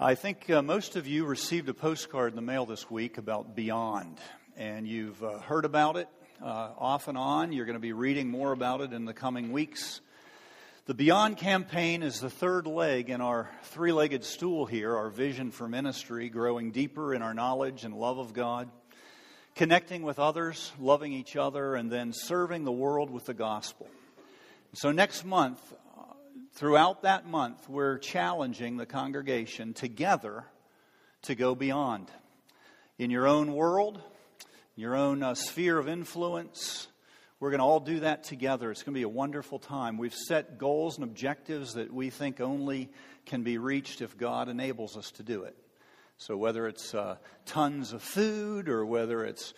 I think uh, most of you received a postcard in the mail this week about Beyond, and you've uh, heard about it uh, off and on. You're going to be reading more about it in the coming weeks. The Beyond campaign is the third leg in our three legged stool here, our vision for ministry, growing deeper in our knowledge and love of God, connecting with others, loving each other, and then serving the world with the gospel. So, next month, throughout that month, we're challenging the congregation together to go beyond. In your own world, your own uh, sphere of influence, we're going to all do that together. It's going to be a wonderful time. We've set goals and objectives that we think only can be reached if God enables us to do it. So, whether it's uh, tons of food or whether it's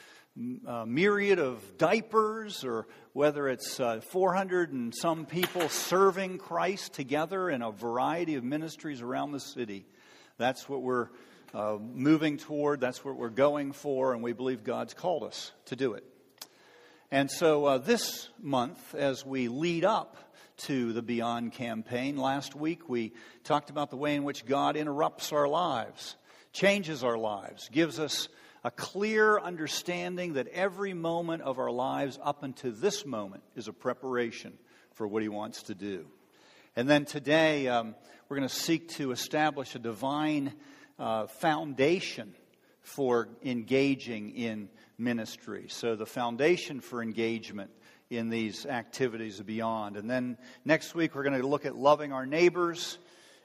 a myriad of diapers or whether it's uh, 400 and some people serving Christ together in a variety of ministries around the city. That's what we're uh, moving toward, that's what we're going for, and we believe God's called us to do it. And so uh, this month, as we lead up to the Beyond campaign, last week we talked about the way in which God interrupts our lives, changes our lives, gives us a clear understanding that every moment of our lives up until this moment is a preparation for what He wants to do. And then today, um, we're going to seek to establish a divine uh, foundation for engaging in ministry. So, the foundation for engagement in these activities beyond. And then next week, we're going to look at loving our neighbors.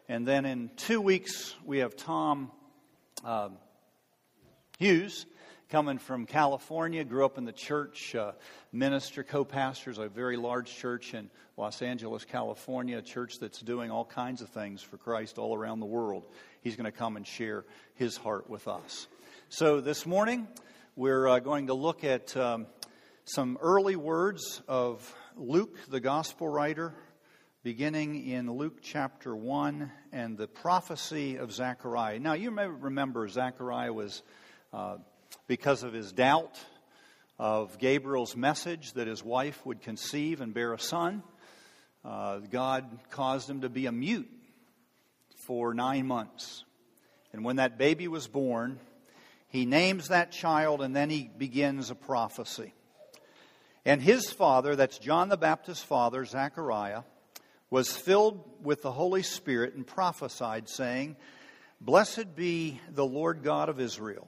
And then in two weeks, we have Tom. Uh, Hughes, coming from California, grew up in the church, uh, minister, co pastors a very large church in Los Angeles, California, a church that's doing all kinds of things for Christ all around the world. He's going to come and share his heart with us. So this morning, we're uh, going to look at um, some early words of Luke, the gospel writer, beginning in Luke chapter 1 and the prophecy of Zechariah. Now, you may remember Zechariah was uh, because of his doubt of Gabriel's message that his wife would conceive and bear a son, uh, God caused him to be a mute for nine months. And when that baby was born, he names that child and then he begins a prophecy. And his father, that's John the Baptist's father, Zechariah, was filled with the Holy Spirit and prophesied, saying, Blessed be the Lord God of Israel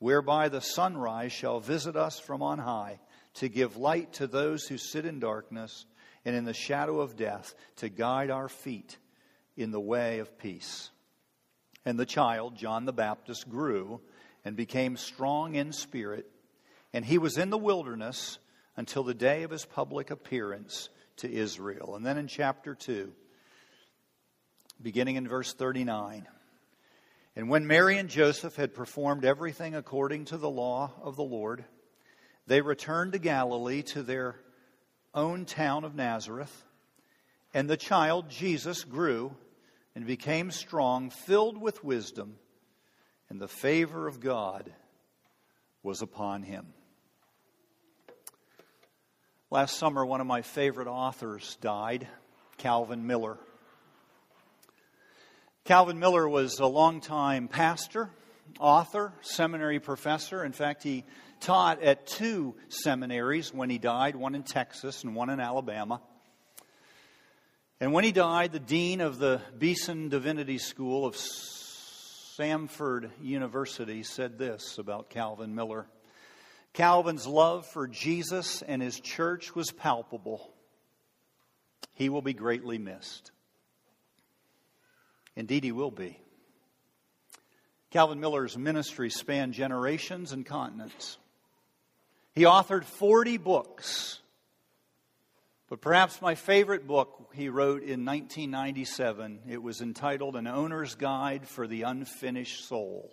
whereby the sunrise shall visit us from on high to give light to those who sit in darkness and in the shadow of death, to guide our feet in the way of peace. And the child, John the Baptist, grew and became strong in spirit, and he was in the wilderness until the day of his public appearance to Israel. And then in chapter 2, beginning in verse 39. And when Mary and Joseph had performed everything according to the law of the Lord, they returned to Galilee to their own town of Nazareth, and the child Jesus grew and became strong, filled with wisdom, and the favor of God was upon him. Last summer, one of my favorite authors died, Calvin Miller. Calvin Miller was a longtime pastor, author, seminary professor. In fact, he taught at two seminaries when he died, one in Texas and one in Alabama. And when he died, the dean of the Beeson Divinity School of Samford University said this about Calvin Miller Calvin's love for Jesus and his church was palpable. He will be greatly missed. Indeed, he will be. Calvin Miller's ministry spanned generations and continents. He authored 40 books. But perhaps my favorite book he wrote in 1997, it was entitled An Owner's Guide for the Unfinished Soul.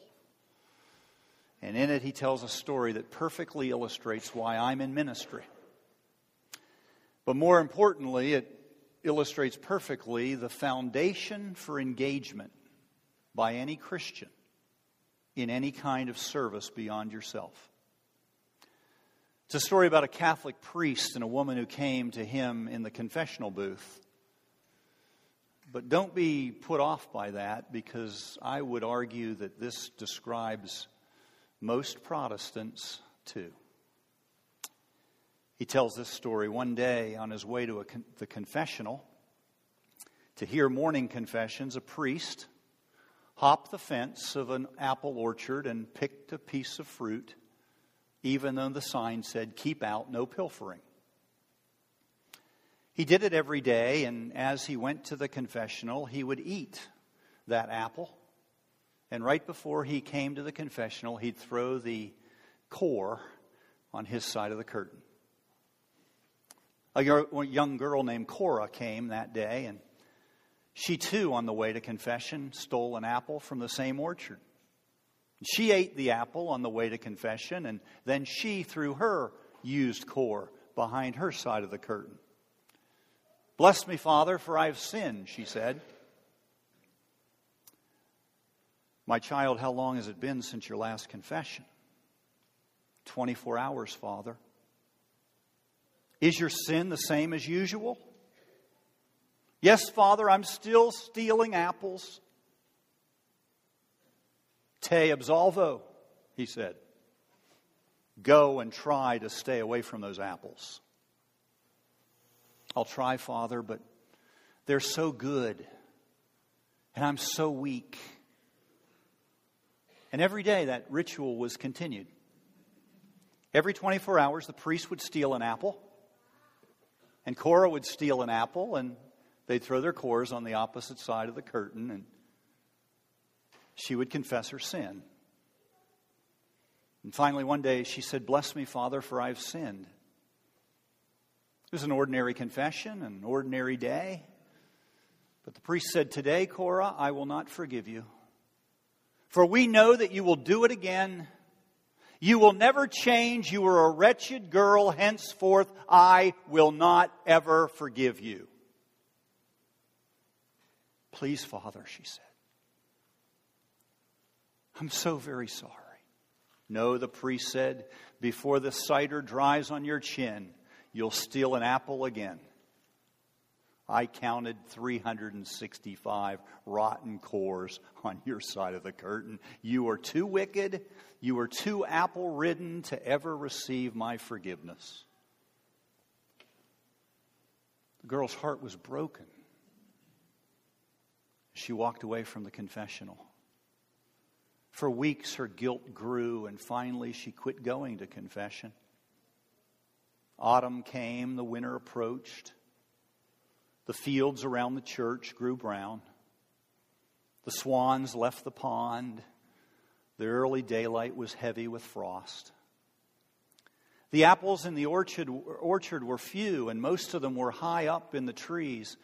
And in it, he tells a story that perfectly illustrates why I'm in ministry. But more importantly, it illustrates perfectly the foundation for engagement by any Christian in any kind of service beyond yourself. It's a story about a Catholic priest and a woman who came to him in the confessional booth. But don't be put off by that because I would argue that this describes most Protestants too. He tells this story one day on his way to con- the confessional to hear morning confessions. A priest hopped the fence of an apple orchard and picked a piece of fruit, even though the sign said, Keep out, no pilfering. He did it every day, and as he went to the confessional, he would eat that apple and right before he came to the confessional, he'd throw the core on his side of the curtain. A young girl named Cora came that day, and she too, on the way to confession, stole an apple from the same orchard. She ate the apple on the way to confession, and then she threw her used core behind her side of the curtain. Bless me, Father, for I've sinned, she said. My child, how long has it been since your last confession? 24 hours, Father. Is your sin the same as usual? Yes, Father, I'm still stealing apples. Te absolvo, he said. Go and try to stay away from those apples. I'll try, Father, but they're so good, and I'm so weak. And every day that ritual was continued. Every 24 hours, the priest would steal an apple, and Cora would steal an apple, and they'd throw their cores on the opposite side of the curtain, and she would confess her sin. And finally, one day, she said, Bless me, Father, for I've sinned. It was an ordinary confession, an ordinary day. But the priest said, Today, Cora, I will not forgive you. For we know that you will do it again. You will never change. You are a wretched girl. Henceforth, I will not ever forgive you. Please, Father, she said. I'm so very sorry. No, the priest said, before the cider dries on your chin, you'll steal an apple again. I counted 365 rotten cores on your side of the curtain. You are too wicked, you are too apple ridden to ever receive my forgiveness. The girl's heart was broken. She walked away from the confessional. For weeks, her guilt grew, and finally, she quit going to confession. Autumn came, the winter approached. The fields around the church grew brown. The swans left the pond. The early daylight was heavy with frost. The apples in the orchard, orchard were few, and most of them were high up in the trees.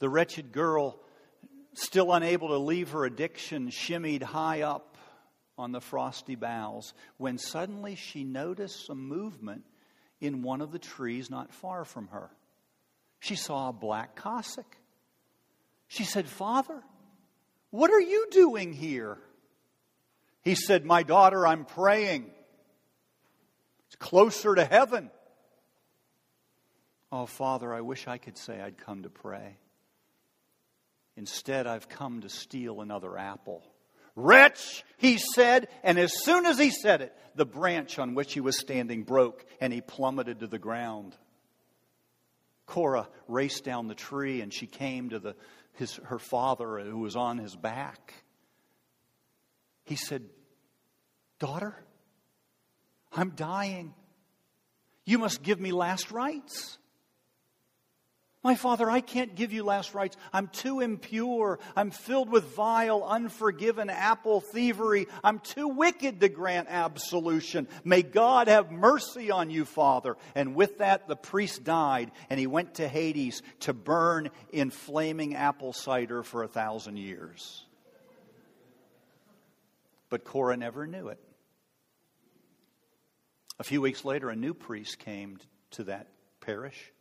The wretched girl, still unable to leave her addiction, shimmied high up on the frosty boughs when suddenly she noticed some movement in one of the trees not far from her she saw a black cassock. She said, Father, what are you doing here? He said, My daughter, I'm praying. It's closer to heaven. Oh, Father, I wish I could say I'd come to pray. Instead, I've come to steal another apple. Wretch, he said, and as soon as he said it, the branch on which he was standing broke and he plummeted to the ground. Cora raced down the tree and she came to the, his, her father who was on his back. He said, Daughter, I'm dying. You must give me last rites. My father, I can't give you last rites. I'm too impure. I'm filled with vile, unforgiven apple thievery. I'm too wicked to grant absolution. May God have mercy on you, Father. And with that, the priest died, and he went to Hades to burn in flaming apple cider for a thousand years. But Cora never knew it. A few weeks later, a new priest came to that parish.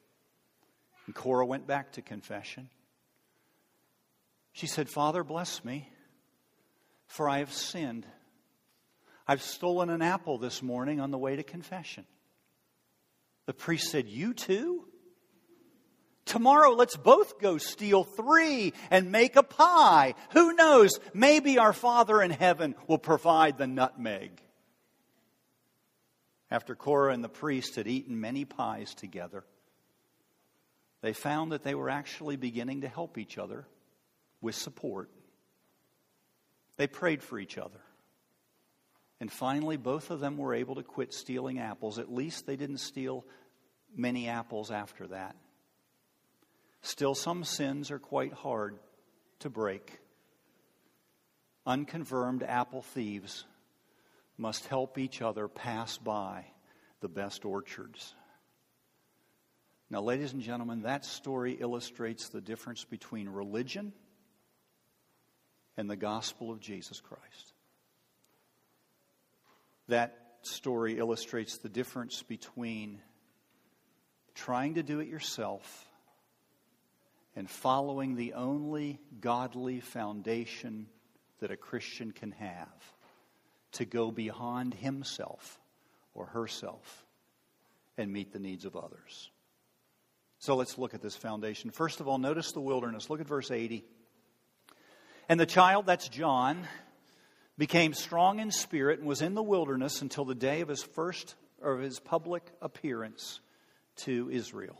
And Cora went back to confession. She said, Father, bless me, for I have sinned. I've stolen an apple this morning on the way to confession. The priest said, You too? Tomorrow, let's both go steal three and make a pie. Who knows? Maybe our Father in heaven will provide the nutmeg. After Cora and the priest had eaten many pies together, they found that they were actually beginning to help each other with support. They prayed for each other. And finally, both of them were able to quit stealing apples. At least they didn't steal many apples after that. Still, some sins are quite hard to break. Unconfirmed apple thieves must help each other pass by the best orchards. Now, ladies and gentlemen, that story illustrates the difference between religion and the gospel of Jesus Christ. That story illustrates the difference between trying to do it yourself and following the only godly foundation that a Christian can have to go beyond himself or herself and meet the needs of others. So let's look at this foundation. First of all, notice the wilderness. Look at verse 80. And the child, that's John, became strong in spirit and was in the wilderness until the day of his first or his public appearance to Israel.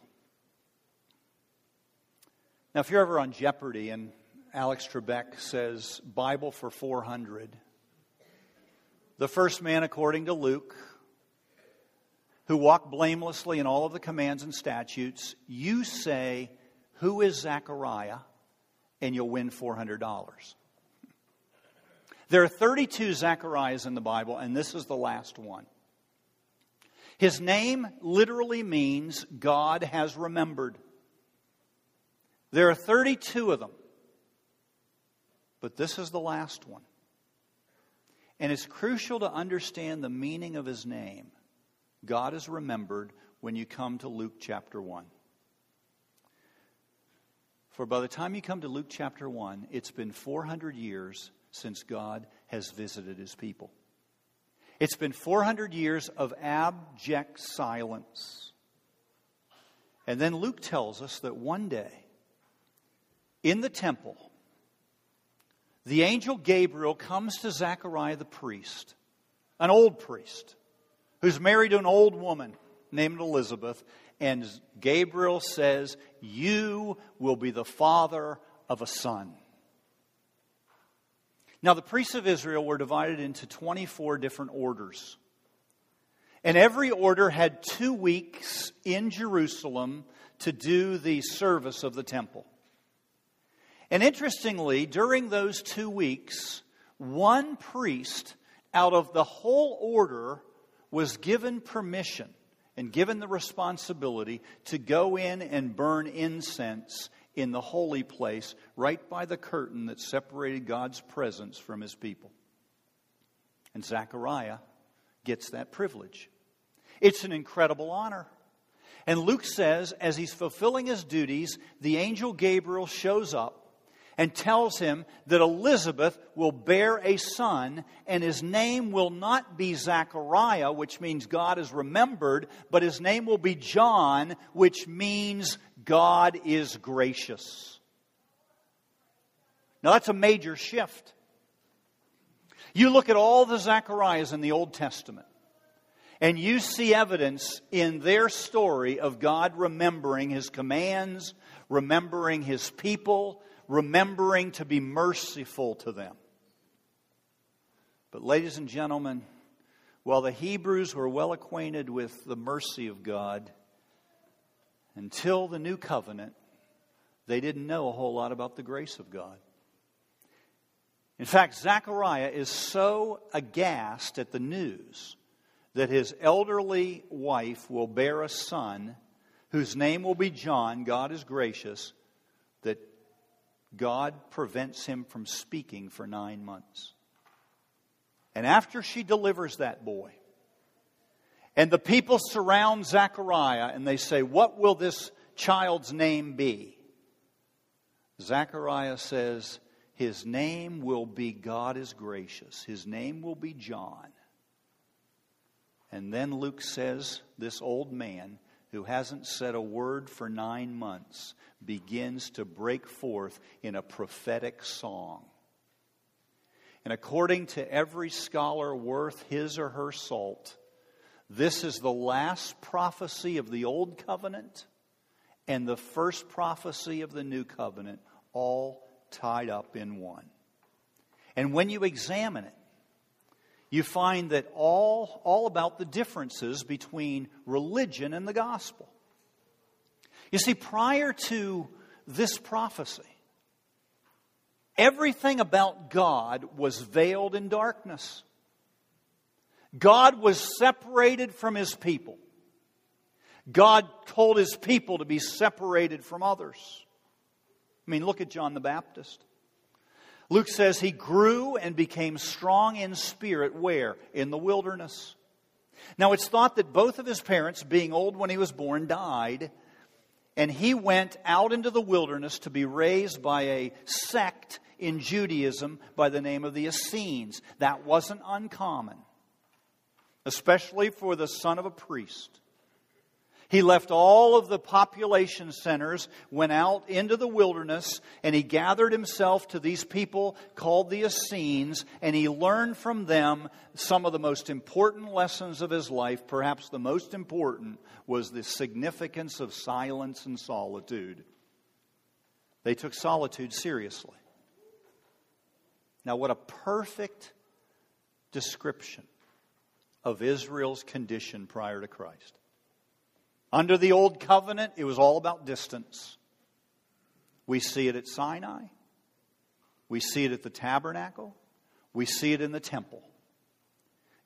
Now, if you're ever on Jeopardy and Alex Trebek says Bible for 400, the first man, according to Luke, who walk blamelessly in all of the commands and statutes, you say, Who is Zechariah? And you'll win $400. There are 32 Zechariahs in the Bible, and this is the last one. His name literally means God has remembered. There are 32 of them, but this is the last one. And it's crucial to understand the meaning of his name God is remembered when you come to Luke chapter 1. For by the time you come to Luke chapter 1, it's been 400 years since God has visited his people. It's been 400 years of abject silence. And then Luke tells us that one day, in the temple, the angel Gabriel comes to Zechariah the priest, an old priest who's married to an old woman named Elizabeth. And Gabriel says, You will be the father of a son. Now, the priests of Israel were divided into 24 different orders. And every order had two weeks in Jerusalem to do the service of the temple. And interestingly, during those two weeks, one priest out of the whole order was given permission and given the responsibility to go in and burn incense in the holy place right by the curtain that separated God's presence from his people. And Zechariah gets that privilege. It's an incredible honor. And Luke says, as he's fulfilling his duties, the angel Gabriel shows up and tells him that Elizabeth will bear a son, and his name will not be Zachariah, which means God is remembered, but his name will be John, which means God is gracious. Now that's a major shift. You look at all the Zacharias in the Old Testament, and you see evidence in their story of God remembering his commands, remembering his people, remembering to be merciful to them. But, ladies and gentlemen, While the Hebrews were well acquainted with the mercy of God, until the new covenant, they didn't know a whole lot about the grace of God. In fact, Zechariah is so aghast at the news that his elderly wife will bear a son whose name will be John, God is gracious, that God prevents him from speaking for nine months. And after she delivers that boy, and the people surround Zechariah and they say, What will this child's name be? Zechariah says, His name will be God is gracious. His name will be John. And then Luke says, This old man who hasn't said a word for nine months begins to break forth in a prophetic song. And according to every scholar worth his or her salt, this is the last prophecy of the Old Covenant and the first prophecy of the New Covenant, all tied up in one. And when you examine it, you find that all, all about the differences between religion and the gospel. You see, prior to this prophecy, everything about God was veiled in darkness. God was separated from his people. God told his people to be separated from others. I mean, look at John the Baptist. Luke says he grew and became strong in spirit where? In the wilderness. Now, it's thought that both of his parents, being old when he was born, died, and he went out into the wilderness to be raised by a sect in Judaism by the name of the Essenes. That wasn't uncommon especially for the son of a priest. He left all of the population centers, went out into the wilderness, and he gathered himself to these people called the Essenes, and he learned from them some of the most important lessons of his life. Perhaps the most important was the significance of silence and solitude. They took solitude seriously. Now, what a perfect description of Israel's condition prior to Christ. Under the old covenant, it was all about distance. We see it at Sinai, we see it at the tabernacle, we see it in the temple.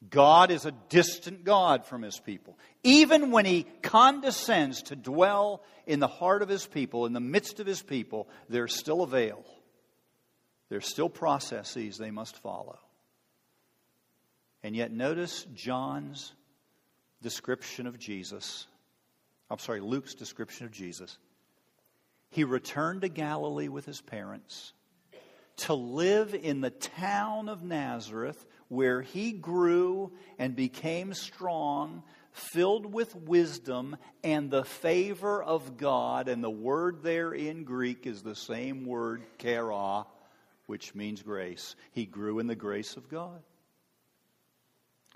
God is a distant God from his people. Even when he condescends to dwell in the heart of his people, in the midst of his people, there's still a veil. There's still processes they must follow. And yet, notice John's description of Jesus. I'm sorry, Luke's description of Jesus. He returned to Galilee with his parents to live in the town of Nazareth, where he grew and became strong, filled with wisdom and the favor of God. And the word there in Greek is the same word, chara, which means grace. He grew in the grace of God.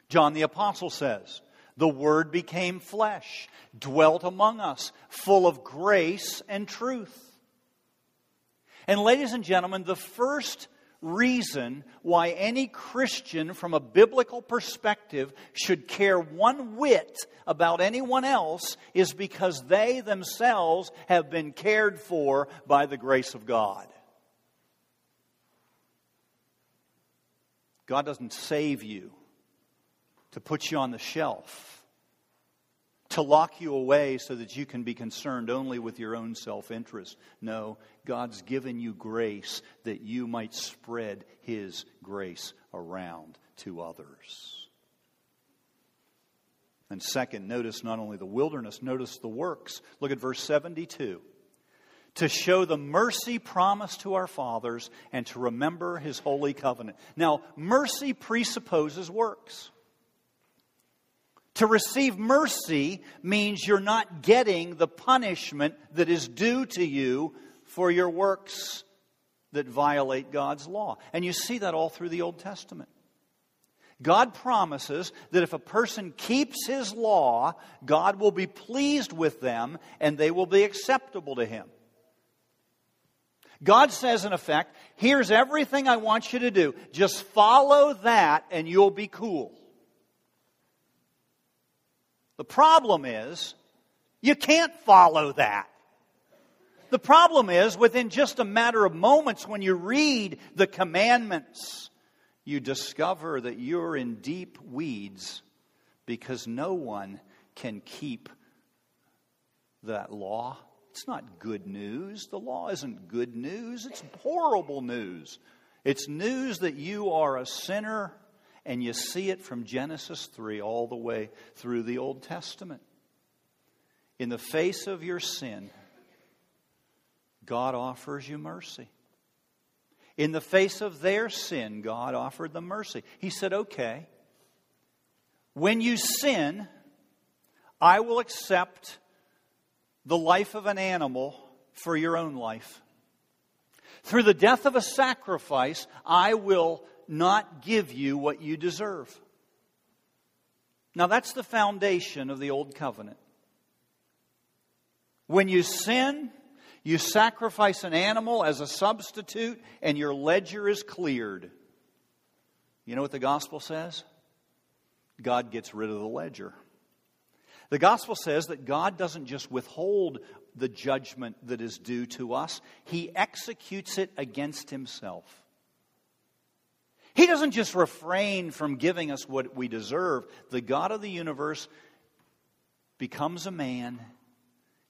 John the Apostle says, The Word became flesh, dwelt among us, full of grace and truth. And, ladies and gentlemen, the first reason why any Christian, from a biblical perspective, should care one whit about anyone else is because they themselves have been cared for by the grace of God. God doesn't save you to put you on the shelf, to lock you away so that you can be concerned only with your own self interest. No, God's given you grace that you might spread His grace around to others. And second, notice not only the wilderness, notice the works. Look at verse 72 to show the mercy promised to our fathers and to remember his holy covenant. Now, mercy presupposes works. To receive mercy means you're not getting the punishment that is due to you for your works that violate God's law. And you see that all through the Old Testament. God promises that if a person keeps his law, God will be pleased with them and they will be acceptable to him. God says, in effect, here's everything I want you to do. Just follow that and you'll be cool. The problem is, you can't follow that. The problem is, within just a matter of moments, when you read the commandments, you discover that you're in deep weeds because no one can keep that law. It's not good news. The law isn't good news, it's horrible news. It's news that you are a sinner, and you see it from Genesis 3 all the way through the Old Testament. In the face of your sin, God offers you mercy. In the face of their sin, God offered them mercy. He said, Okay, when you sin, I will accept the life of an animal for your own life. Through the death of a sacrifice, I will not give you what you deserve. Now, that's the foundation of the Old Covenant. When you sin, you sacrifice an animal as a substitute, and your ledger is cleared. You know what the gospel says? God gets rid of the ledger. The gospel says that God doesn't just withhold the judgment that is due to us, He executes it against Himself. He doesn't just refrain from giving us what we deserve. The God of the universe becomes a man.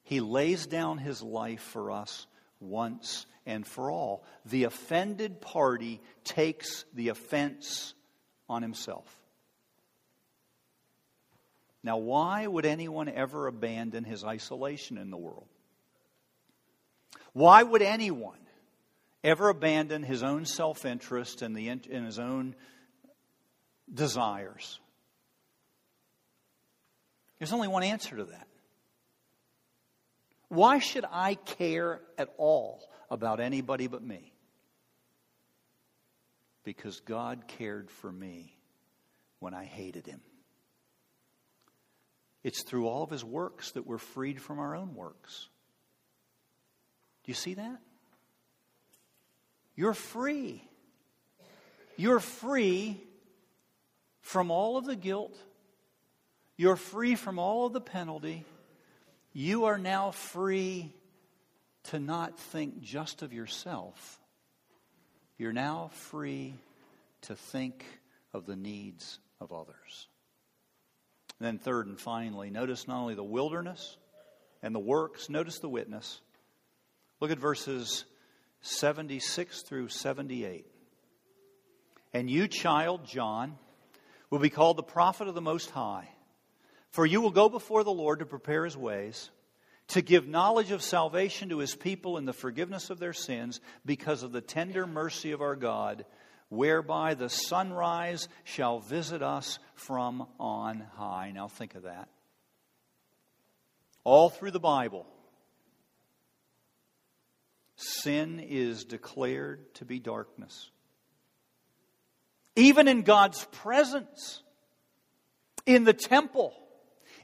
He lays down his life for us once and for all. The offended party takes the offense on himself. Now, why would anyone ever abandon his isolation in the world? Why would anyone ever abandon his own self interest and, the, and his own desires? There's only one answer to that. Why should I care at all about anybody but me? Because God cared for me when I hated him. It's through all of his works that we're freed from our own works. Do you see that? You're free. You're free from all of the guilt. You're free from all of the penalty. You are now free to not think just of yourself. You're now free to think of the needs of others. And then, third and finally, notice not only the wilderness and the works, notice the witness. Look at verses 76 through 78. And you, child John, will be called the prophet of the Most High, for you will go before the Lord to prepare his ways, to give knowledge of salvation to his people and the forgiveness of their sins, because of the tender mercy of our God whereby the sunrise shall visit us from on high. Now think of that. All through the Bible, sin is declared to be darkness. Even in God's presence, in the temple,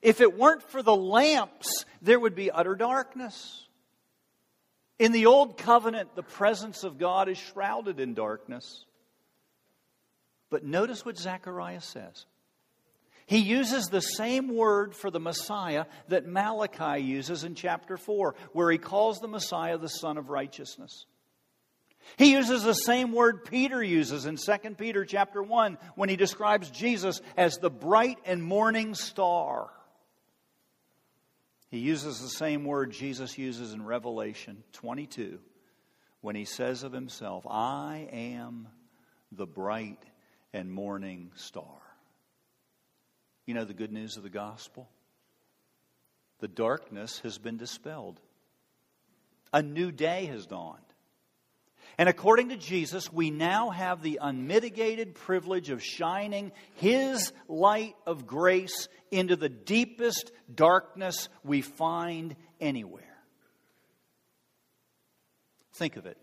if it weren't for the lamps, there would be utter darkness. In the Old Covenant, the presence of God is shrouded in darkness. But notice what Zechariah says. He uses the same word for the Messiah that Malachi uses in chapter 4, where he calls the Messiah the Sun of Righteousness. He uses the same word Peter uses in 2 Peter chapter 1 when he describes Jesus as the bright and morning star. He uses the same word Jesus uses in Revelation 22 when he says of himself, I am the bright and morning star. You know the good news of the gospel? The darkness has been dispelled. A new day has dawned. And according to Jesus, we now have the unmitigated privilege of shining His light of grace into the deepest darkness we find anywhere. Think of it.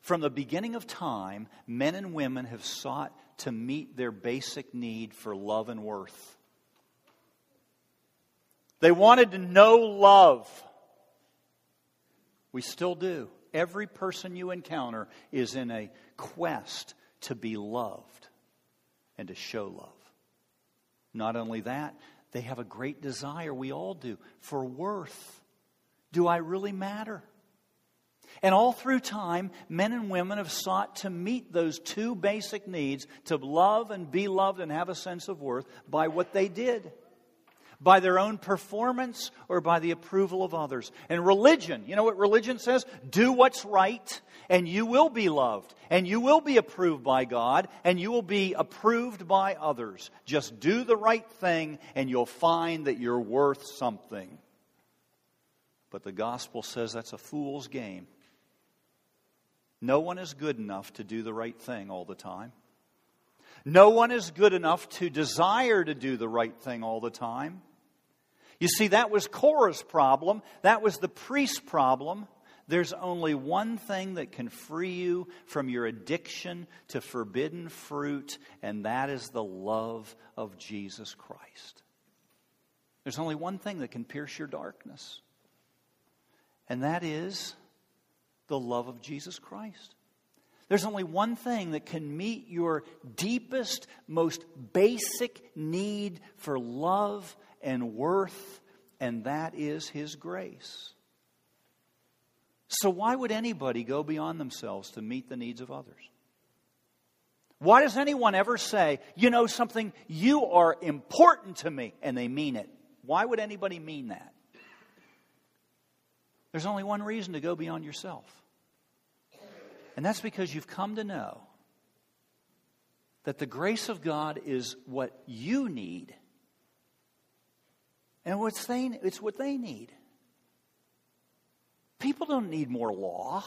From the beginning of time, men and women have sought to meet their basic need for love and worth. They wanted to know love. We still do. Every person you encounter is in a quest to be loved and to show love. Not only that, they have a great desire, we all do, for worth. Do I really matter? And all through time, men and women have sought to meet those two basic needs to love and be loved and have a sense of worth by what they did. By their own performance or by the approval of others. And religion, you know what religion says? Do what's right and you will be loved and you will be approved by God and you will be approved by others. Just do the right thing and you'll find that you're worth something. But the gospel says that's a fool's game. No one is good enough to do the right thing all the time. No one is good enough to desire to do the right thing all the time. You see, that was Cora's problem. That was the priest's problem. There's only one thing that can free you from your addiction to forbidden fruit, and that is the love of Jesus Christ. There's only one thing that can pierce your darkness, and that is the love of Jesus Christ. There's only one thing that can meet your deepest, most basic need for love and worth, and that is His grace. So, why would anybody go beyond themselves to meet the needs of others? Why does anyone ever say, you know something, you are important to me, and they mean it? Why would anybody mean that? There's only one reason to go beyond yourself. And that's because you've come to know that the grace of God is what you need. And what's they, it's what they need. People don't need more law.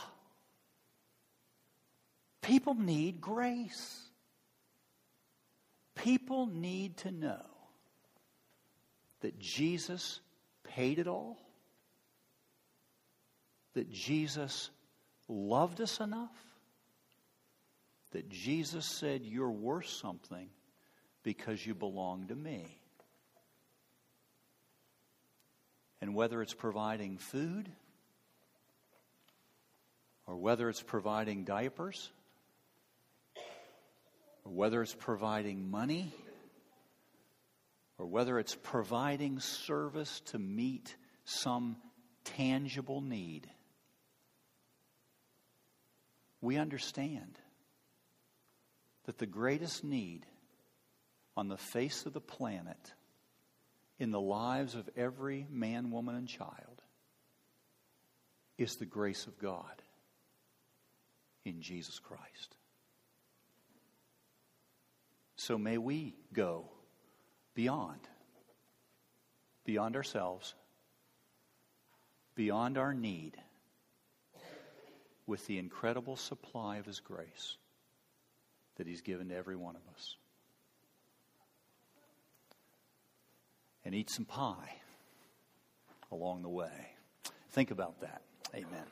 People need grace. People need to know that Jesus paid it all, that Jesus loved us enough that Jesus said, You're worth something because you belong to me. And whether it's providing food, or whether it's providing diapers, or whether it's providing money, or whether it's providing service to meet some tangible need we understand that the greatest need on the face of the planet in the lives of every man, woman, and child is the grace of God in Jesus Christ. So may we go beyond, beyond ourselves, beyond our need with the incredible supply of His grace that He's given to every one of us. And eat some pie along the way. Think about that. Amen.